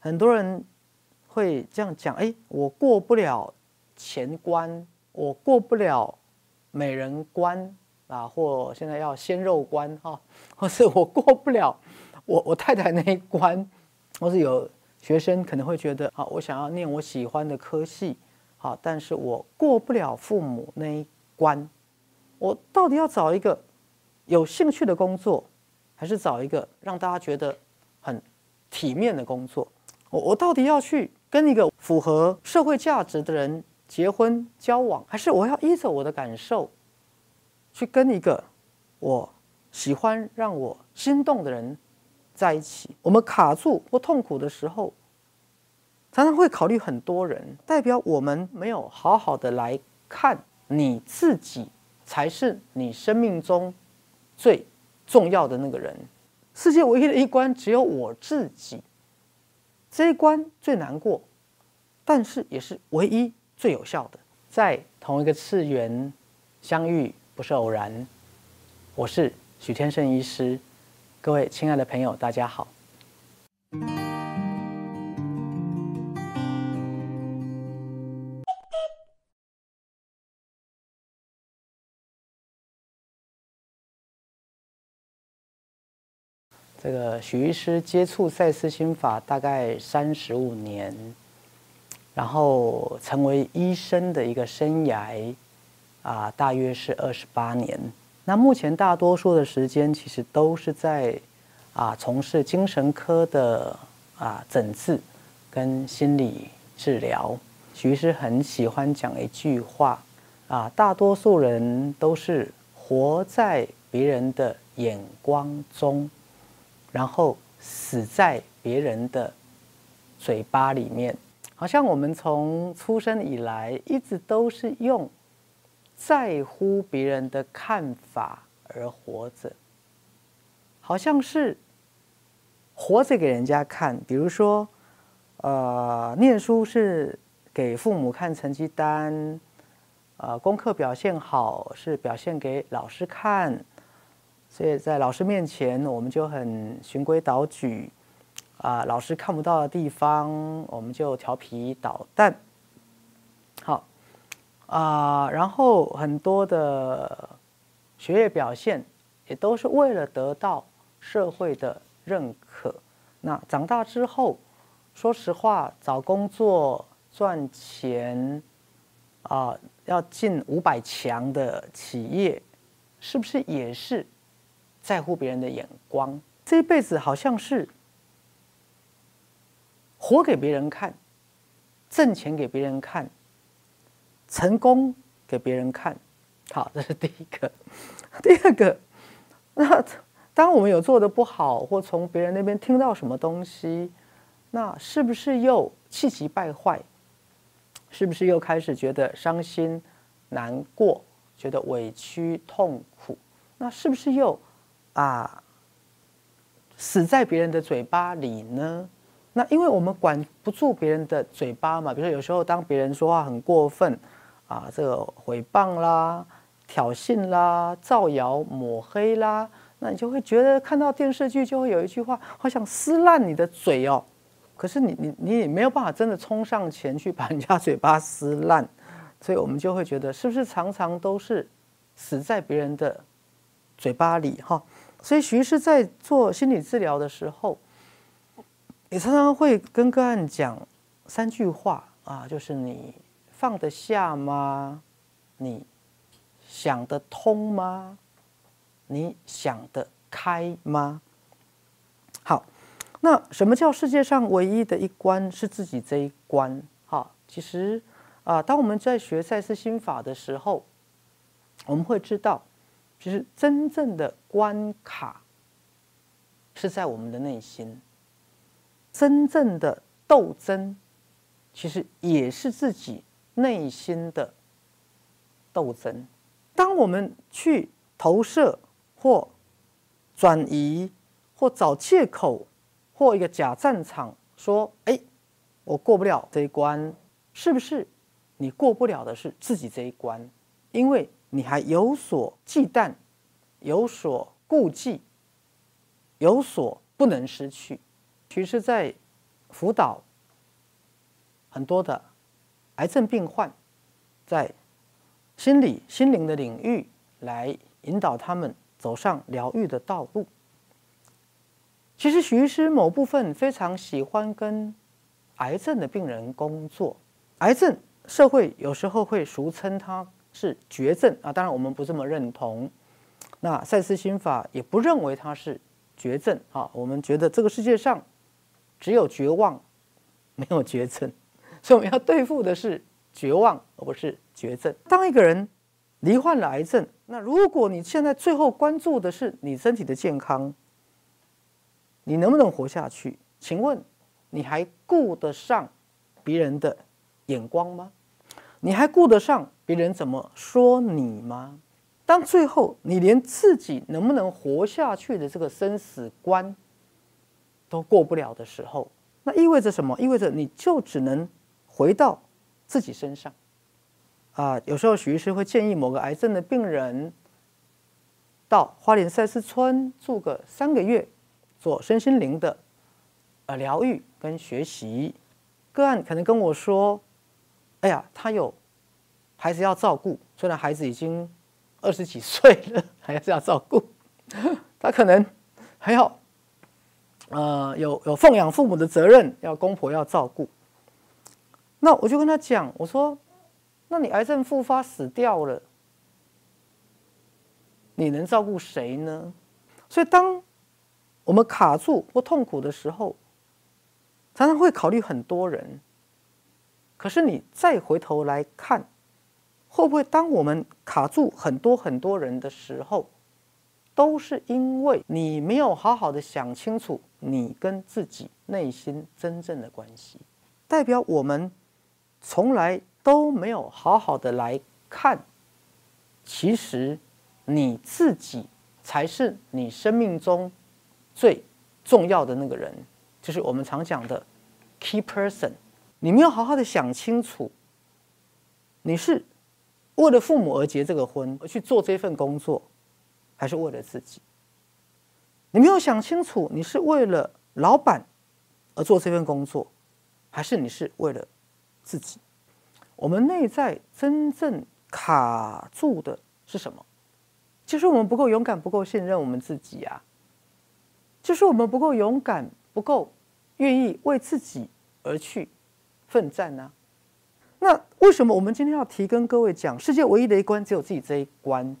很多人会这样讲：哎，我过不了钱关，我过不了美人关啊，或现在要鲜肉关哈，或是我过不了我 我太太那一关，或是有学生可能会觉得：啊，我想要念我喜欢的科系，好，但是我过不了父母那一关，我到底要找一个有兴趣的工作，还是找一个让大家觉得很体面的工作？我我到底要去跟一个符合社会价值的人结婚交往，还是我要依着我的感受去跟一个我喜欢、让我心动的人在一起？我们卡住或痛苦的时候，常常会考虑很多人，代表我们没有好好的来看你自己，才是你生命中最重要的那个人。世界唯一的一关，只有我自己。这一关最难过，但是也是唯一最有效的。在同一个次元相遇不是偶然。我是许天胜医师，各位亲爱的朋友，大家好。这个许医师接触赛斯心法大概三十五年，然后成为医生的一个生涯啊，大约是二十八年。那目前大多数的时间其实都是在啊从事精神科的啊诊治跟心理治疗。许医师很喜欢讲一句话啊，大多数人都是活在别人的眼光中。然后死在别人的嘴巴里面，好像我们从出生以来一直都是用在乎别人的看法而活着，好像是活着给人家看。比如说，呃，念书是给父母看成绩单，呃，功课表现好是表现给老师看。所以在老师面前，我们就很循规蹈矩，啊，老师看不到的地方，我们就调皮捣蛋。好，啊，然后很多的学业表现也都是为了得到社会的认可。那长大之后，说实话，找工作赚钱，啊，要进五百强的企业，是不是也是？在乎别人的眼光，这一辈子好像是活给别人看，挣钱给别人看，成功给别人看。好，这是第一个。第二个，那当我们有做的不好，或从别人那边听到什么东西，那是不是又气急败坏？是不是又开始觉得伤心、难过，觉得委屈、痛苦？那是不是又？啊，死在别人的嘴巴里呢？那因为我们管不住别人的嘴巴嘛。比如说，有时候当别人说话很过分，啊，这个诽谤啦、挑衅啦、造谣抹黑啦，那你就会觉得看到电视剧就会有一句话，好想撕烂你的嘴哦。可是你你你也没有办法真的冲上前去把人家嘴巴撕烂，所以我们就会觉得，是不是常常都是死在别人的嘴巴里哈？所以，徐医师在做心理治疗的时候，也常常会跟个案讲三句话啊，就是你放得下吗？你想得通吗？你想得开吗？好，那什么叫世界上唯一的一关是自己这一关？好，其实啊，当我们在学赛斯心法的时候，我们会知道。其实真正的关卡是在我们的内心，真正的斗争其实也是自己内心的斗争。当我们去投射或转移或找借口或一个假战场，说：“哎，我过不了这一关。”是不是你过不了的是自己这一关？因为。你还有所忌惮，有所顾忌，有所不能失去。其实，在辅导很多的癌症病患，在心理、心灵的领域来引导他们走上疗愈的道路。其实徐医师某部分非常喜欢跟癌症的病人工作。癌症社会有时候会俗称它是绝症啊，当然我们不这么认同。那赛斯心法也不认为它是绝症啊，我们觉得这个世界上只有绝望，没有绝症，所以我们要对付的是绝望，而不是绝症。当一个人罹患了癌症，那如果你现在最后关注的是你身体的健康，你能不能活下去？请问你还顾得上别人的眼光吗？你还顾得上别人怎么说你吗？当最后你连自己能不能活下去的这个生死关都过不了的时候，那意味着什么？意味着你就只能回到自己身上。啊，有时候许医师会建议某个癌症的病人到花莲赛斯村住个三个月，做身心灵的呃疗愈跟学习。个案可能跟我说：“哎呀，他有孩子要照顾，虽然孩子已经……”二十几岁了，还是要照顾他，可能还要呃有有奉养父母的责任，要公婆要照顾。那我就跟他讲，我说：“那你癌症复发死掉了，你能照顾谁呢？”所以，当我们卡住或痛苦的时候，常常会考虑很多人。可是你再回头来看。会不会当我们卡住很多很多人的时候，都是因为你没有好好的想清楚你跟自己内心真正的关系，代表我们从来都没有好好的来看，其实你自己才是你生命中最重要的那个人，就是我们常讲的 key person。你没有好好的想清楚，你是。为了父母而结这个婚，而去做这份工作，还是为了自己？你没有想清楚，你是为了老板而做这份工作，还是你是为了自己？我们内在真正卡住的是什么？就是我们不够勇敢，不够信任我们自己啊！就是我们不够勇敢，不够愿意为自己而去奋战呢？那为什么我们今天要提跟各位讲世界唯一的一关只有自己这一关？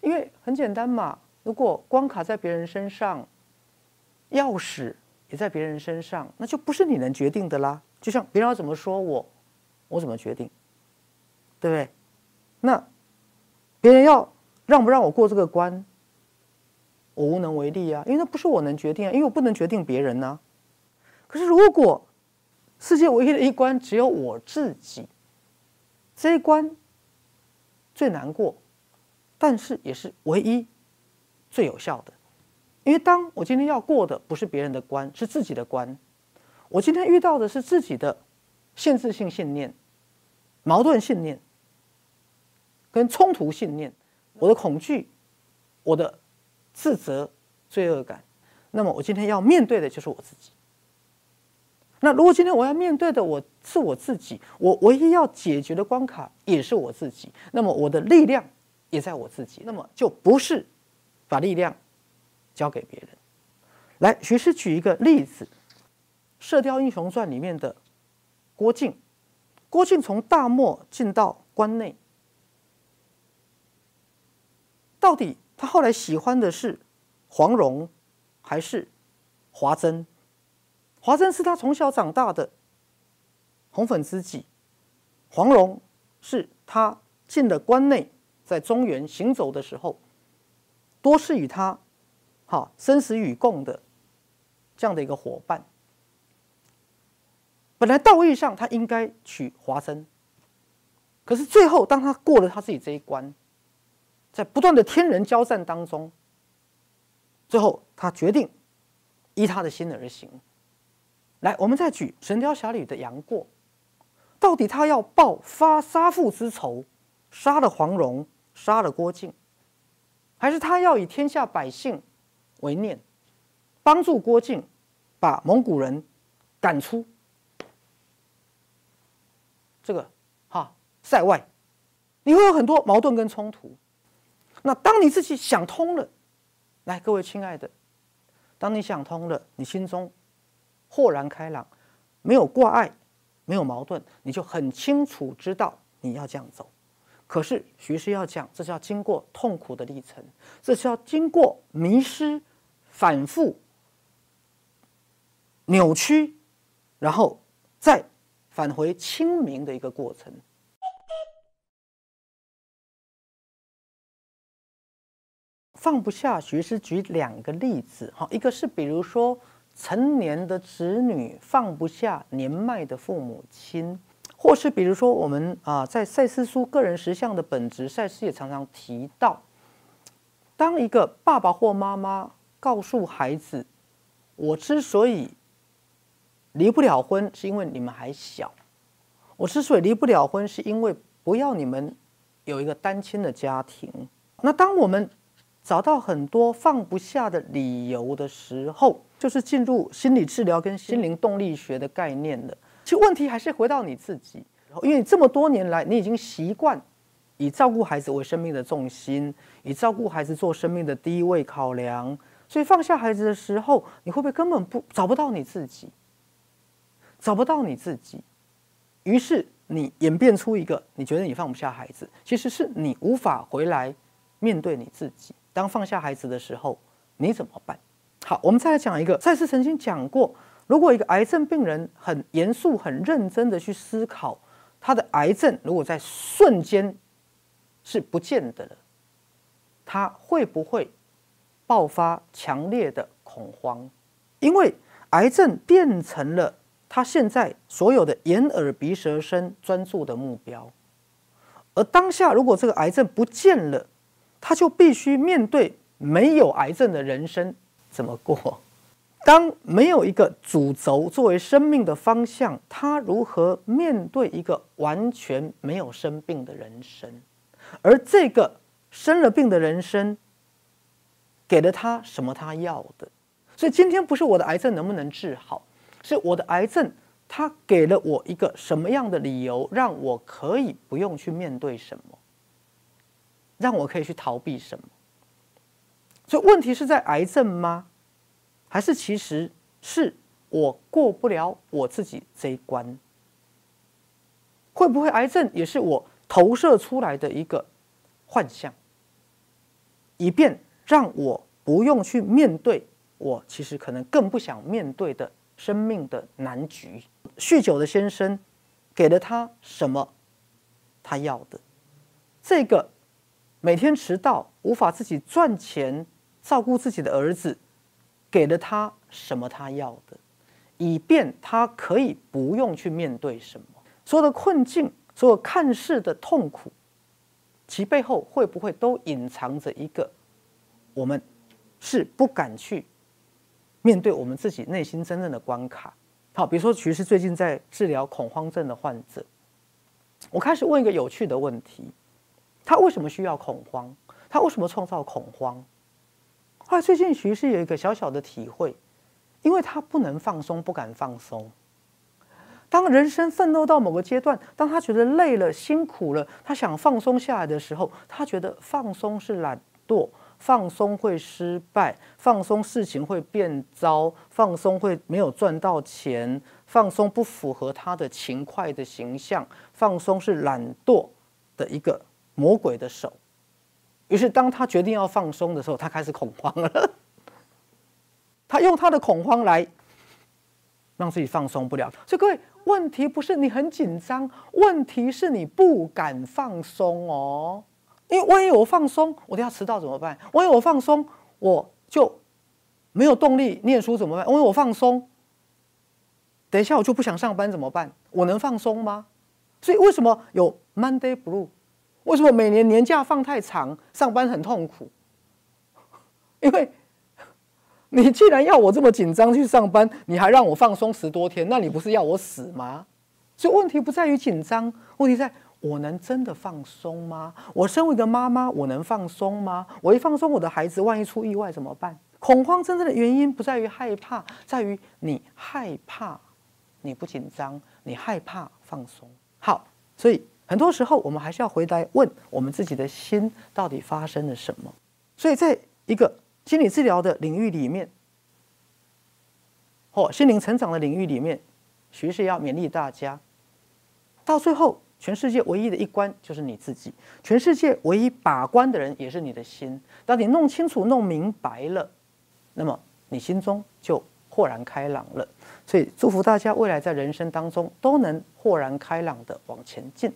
因为很简单嘛，如果关卡在别人身上，钥匙也在别人身上，那就不是你能决定的啦。就像别人要怎么说我，我怎么决定，对不对？那别人要让不让我过这个关，我无能为力啊，因为那不是我能决定啊，因为我不能决定别人呢。可是如果世界唯一的一关只有我自己，这一关最难过，但是也是唯一最有效的。因为当我今天要过的不是别人的关，是自己的关。我今天遇到的是自己的限制性信念、矛盾信念跟冲突信念，我的恐惧、我的自责、罪恶感。那么我今天要面对的就是我自己。那如果今天我要面对的我是我自己，我唯一要解决的关卡也是我自己，那么我的力量也在我自己，那么就不是把力量交给别人。来，学师举一个例子，《射雕英雄传》里面的郭靖，郭靖从大漠进到关内，到底他后来喜欢的是黄蓉还是华筝？华珍是他从小长大的红粉知己，黄蓉是他进了关内，在中原行走的时候，多是与他哈生死与共的这样的一个伙伴。本来道义上他应该娶华珍，可是最后当他过了他自己这一关，在不断的天人交战当中，最后他决定依他的心而行。来，我们再举《神雕侠侣》的杨过，到底他要报发杀父之仇，杀了黄蓉，杀了郭靖，还是他要以天下百姓为念，帮助郭靖把蒙古人赶出这个哈塞外，你会有很多矛盾跟冲突。那当你自己想通了，来，各位亲爱的，当你想通了，你心中豁然开朗，没有挂碍，没有矛盾，你就很清楚知道你要这样走。可是徐师要讲，这是要经过痛苦的历程，这是要经过迷失、反复、扭曲，然后再返回清明的一个过程。放不下，徐师举两个例子，哈，一个是比如说成年的子女放不下年迈的父母亲，或是比如说我们啊，在赛斯书个人实相的本质，赛斯也常常提到，当一个爸爸或妈妈告诉孩子，我之所以离不了婚，是因为你们还小；我之所以离不了婚，是因为不要你们有一个单亲的家庭。那当我们找到很多放不下的理由的时候，就是进入心理治疗跟心灵动力学的概念了。其实问题还是回到你自己，因为这么多年来，你已经习惯以照顾孩子为生命的重心，以照顾孩子做生命的第一位考量，所以放下孩子的时候，你会不会根本不找不到你自己，找不到你自己？于是你演变出一个，你觉得你放不下孩子，其实是你无法回来面对你自己。当放下孩子的时候，你怎么办？好，我们再来讲一个。赛斯曾经讲过，如果一个癌症病人很严肃、很认真的去思考，他的癌症如果在瞬间是不见的了，他会不会爆发强烈的恐慌？因为癌症变成了他现在所有的眼、耳、鼻、舌、身专注的目标。而当下，如果这个癌症不见了，他就必须面对没有癌症的人生怎么过？当没有一个主轴作为生命的方向，他如何面对一个完全没有生病的人生？而这个生了病的人生，给了他什么他要的？所以今天不是我的癌症能不能治好，是我的癌症，他给了我一个什么样的理由，让我可以不用去面对什么？让我可以去逃避什么？所以问题是在癌症吗？还是其实是我过不了我自己这一关？会不会癌症也是我投射出来的一个幻象，以便让我不用去面对我其实可能更不想面对的生命的难局？酗酒的先生给了他什么？他要的这个。每天迟到，无法自己赚钱照顾自己的儿子，给了他什么他要的，以便他可以不用去面对什么所有的困境，所有看似的痛苦，其背后会不会都隐藏着一个我们是不敢去面对我们自己内心真正的关卡？好，比如说，其实最近在治疗恐慌症的患者，我开始问一个有趣的问题。他为什么需要恐慌？他为什么创造恐慌？后来最近徐是有一个小小的体会，因为他不能放松，不敢放松。当人生奋斗到某个阶段，当他觉得累了、辛苦了，他想放松下来的时候，他觉得放松是懒惰，放松会失败，放松事情会变糟，放松会没有赚到钱，放松不符合他的勤快的形象，放松是懒惰的一个。魔鬼的手，于是当他决定要放松的时候，他开始恐慌了。他用他的恐慌来让自己放松不了。所以各位，问题不是你很紧张，问题是你不敢放松哦。因为万一我放松，我都要迟到怎么办？万一我放松，我就没有动力念书怎么办？万一我放松，等一下我就不想上班怎么办？我能放松吗？所以为什么有 Monday Blue？为什么每年年假放太长，上班很痛苦？因为你既然要我这么紧张去上班，你还让我放松十多天，那你不是要我死吗？所以问题不在于紧张，问题在我能真的放松吗？我身为一个妈妈，我能放松吗？我一放松，我的孩子万一出意外怎么办？恐慌真正的原因不在于害怕，在于你害怕你不紧张，你害怕放松。好，所以很多时候我们还是要回来问我们自己的心到底发生了什么。所以在一个心理治疗的领域里面，或心灵成长的领域里面，徐是要勉励大家，到最后，全世界唯一的一关就是你自己，全世界唯一把关的人也是你的心。当你弄清楚、弄明白了，那么你心中就豁然开朗了。所以，祝福大家未来在人生当中都能豁然开朗的往前进。